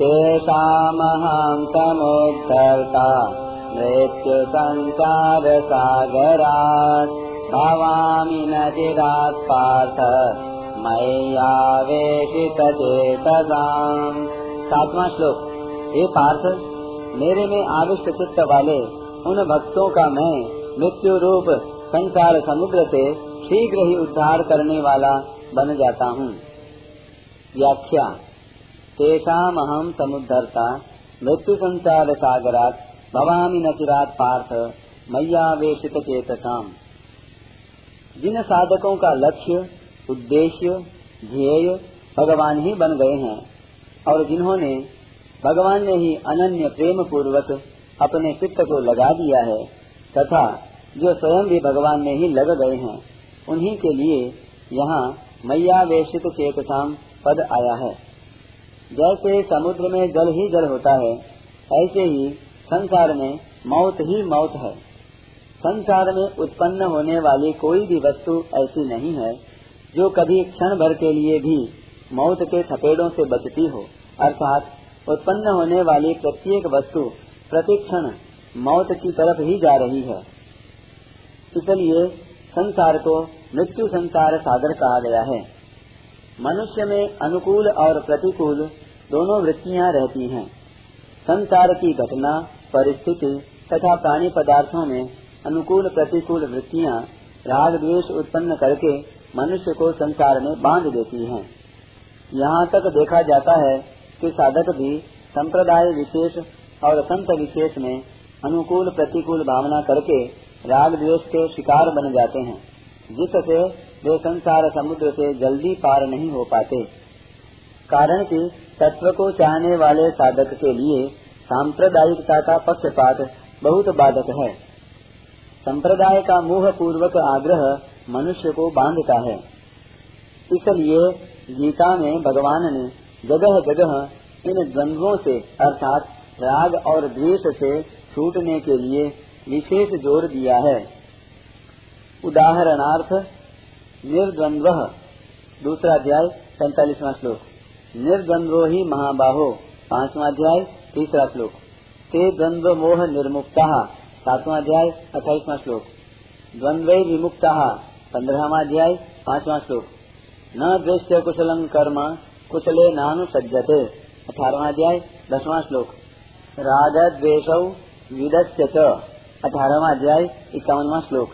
तेषामहं समुद्धर्ता मृत्युसञ्चारसागरात् भवामि न चिरात् पार्थ मय्यावेशितचेतसाम्। सातवां श्लोक। हे पार्थ, मेरे में आविष्ट चित्त वाले, उन भक्तों का मैं मृत्यु रूप संसार समुद्र से शीघ्र ही उद्धार करने वाला बन जाता हूँ। व्याख्या। तेषाम अहम समुद्धरता मृत्यु संसार सागरात भवामी नचिरात पार्थ मैयावेशित चेतसाम जिन साधकों का लक्ष्य, उद्देश्य, ध्येय भगवान ही बन गए हैं और जिन्होंने भगवान ने ही अनन्य प्रेम पूर्वक अपने चित्त को लगा दिया है तथा जो स्वयं भी भगवान में ही लग गए हैं, उन्हीं के लिए यहाँ मैया वेशित चेतसाम पद आया है। जैसे समुद्र में जल ही जल होता है, ऐसे ही संसार में मौत ही मौत है। संसार में उत्पन्न होने वाली कोई भी वस्तु ऐसी नहीं है, जो कभी क्षण भर के लिए भी मौत के थपेड़ों से बचती हो। अर्थात, उत्पन्न होने वाली प्रत्येक वस्तु प्रतिक्षण मौत की तरफ़ ही जा रही है। इसलिए संसार को मृत्यु संसार सागर कहा गया है। मनुष्य में अनुकूल और प्रतिकूल दोनों वृत्तियाँ रहती हैं संसार की घटना, परिस्थिति तथा प्राणी पदार्थों में अनुकूल प्रतिकूल वृत्तियाँ राग द्वेष उत्पन्न करके मनुष्य को संसार में बाँध देती हैं। यहाँ तक देखा जाता है कि साधक भी संप्रदाय विशेष और संत विशेष में अनुकूल प्रतिकूल भावना करके राग द्वेष के शिकार बन जाते हैं, जिससे वे संसार समुद्र से जल्दी पार नहीं हो पाते। कारण कि तत्व को चाहने वाले साधक के लिए सांप्रदायिकता का पक्षपात बहुत बाधक है। संप्रदाय का मोह पूर्वक आग्रह मनुष्य को बांधता है। इसलिए गीता में भगवान ने जगह जगह इन द्वंद्वों से, अर्थात राग और द्वेष से छूटने के लिए विशेष ज़ोर दिया है। उदाहरणार्थ निर्द्वंद्व। दूसरा अध्याय पैंतालीसवा श्लोक। निर्द्वंद्वो ही महाबाहो। पांचवा अध्याय, तीसरा श्लोक। ते द्वंद्व मोह निर्मुक्ता। सातवा अध्याय अट्ठाईसवा श्लोक। द्वंद्व विमुक्ता। पंद्रहवा अध्याय, पांचवा श्लोक। न द्वेश्य कुशलम कर्म, कुशले नानु सज्जते। अठारवा अध्याय, दसवां श्लोक। राग द्वेष विदस्य अठारहवा अध्याय, इक्यावनवा श्लोक।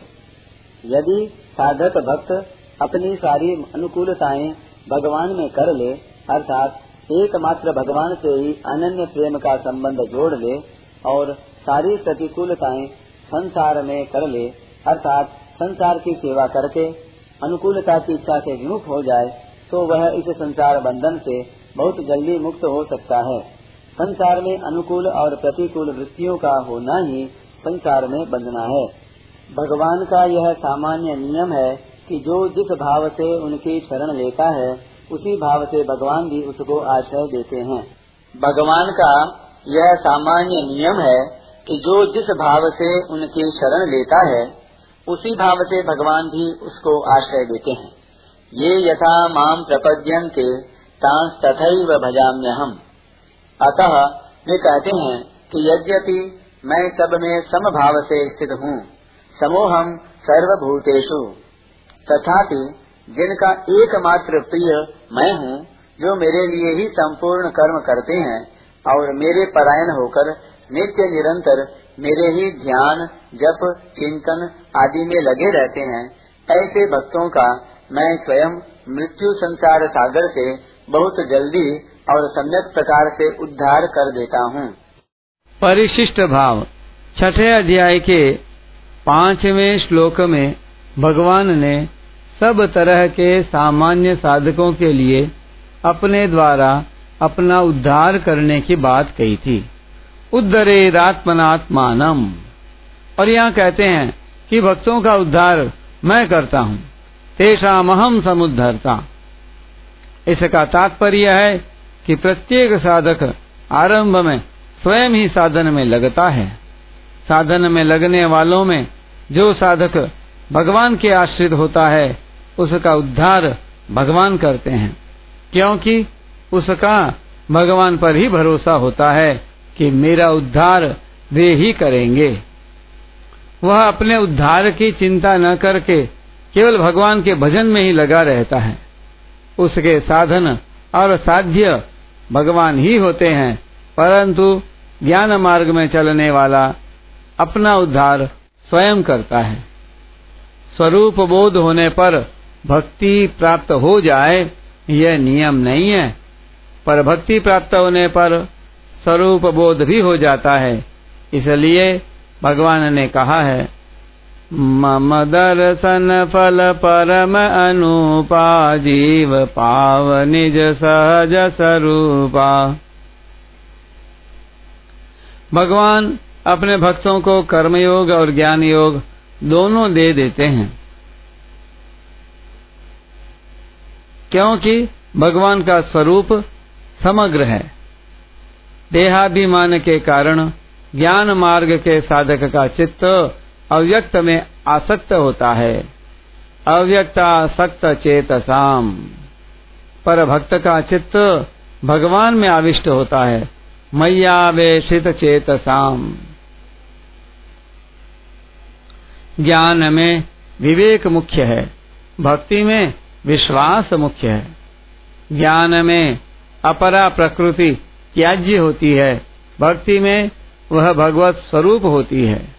यदि साधक भक्त अपनी सारी अनुकूलताएँ भगवान में कर ले, अर्थात एकमात्र भगवान से ही अनन्य प्रेम का संबंध जोड़ ले और सारी प्रतिकूलताएँ संसार में कर ले, अर्थात संसार की सेवा करके अनुकूलता की इच्छा से विमुख हो जाए तो वह इस संसार बंधन से बहुत जल्दी मुक्त हो सकता है। संसार में अनुकूल और प्रतिकूल वृत्तियों का होना ही संसार में बंधना है। भगवान का यह सामान्य नियम है कि जो जिस भाव से उनकी शरण लेता है, उसी भाव से भगवान भी उसको आश्रय देते हैं। भगवान का यह सामान्य नियम है कि जो जिस भाव से उनकी शरण लेता है, उसी भाव से भगवान भी उसको आश्रय देते हैं। ये यथा माम प्रपद्यन्ते तांस तथैव भजाम्य हम अतः वे कहते हैं कि यद्यपि मैं सब में समभाव से स्थित हूँ समोहम सर्वभूतेषु। तथापि जिनका एकमात्र प्रिय मैं हूँ, जो मेरे लिए ही संपूर्ण कर्म करते हैं और मेरे परायण होकर नित्य निरंतर मेरे ही ध्यान, जप, चिंतन आदि में लगे रहते हैं, ऐसे भक्तों का मैं स्वयं मृत्यु संसार सागर से बहुत जल्दी और सम्यक प्रकार से उद्धार कर देता हूँ। परिशिष्ट भाव। छठे अध्याय के पाँचवें श्लोक में भगवान ने सब तरह के सामान्य साधकों के लिए अपने द्वारा अपना उद्धार करने की बात कही थी। उद्धरे उद्धरेदात्मनात्मानम और यहाँ कहते हैं कि भक्तों का उद्धार मैं करता हूँ। तेषामहम समुद्धरता। इसका तात्पर्य है कि प्रत्येक साधक आरंभ में स्वयं ही साधन में लगता है। साधन में लगने वालों में जो साधक भगवान के आश्रित होता है उसका उद्धार भगवान करते हैं। क्योंकि उसका भगवान पर ही भरोसा होता है कि मेरा उद्धार वे ही करेंगे। वह अपने उद्धार की चिंता न करके केवल भगवान के भजन में ही लगा रहता है। उसके साधन और साध्य भगवान ही होते हैं, परंतु ज्ञान मार्ग में चलने वाला अपना उद्धार स्वयं करता है। स्वरूप बोध होने पर भक्ति प्राप्त हो जाए, यह नियम नहीं है। पर भक्ति प्राप्त होने पर स्वरूप बोध भी हो जाता है। इसलिए भगवान ने कहा है, मम दर्शन फल परम अनुपा जीव पाव निज सहज स्वरूपा। भगवान अपने भक्तों को कर्मयोग और ज्ञान योग दोनों दे देते हैं। क्योंकि भगवान का स्वरूप समग्र है। देहाभिमान के कारण, ज्ञान मार्ग के साधक का चित्त अव्यक्त में आसक्त होता है। अव्यक्त आसक्त चेतसाम। पर भक्त का चित्त भगवान में आविष्ट होता है। मैयावेशित चेतसाम। ज्ञान में विवेक मुख्य है। भक्ति में विश्वास मुख्य है। ज्ञान में अपरा प्रकृति त्याज्य होती है। भक्ति में वह भगवत स्वरूप होती है।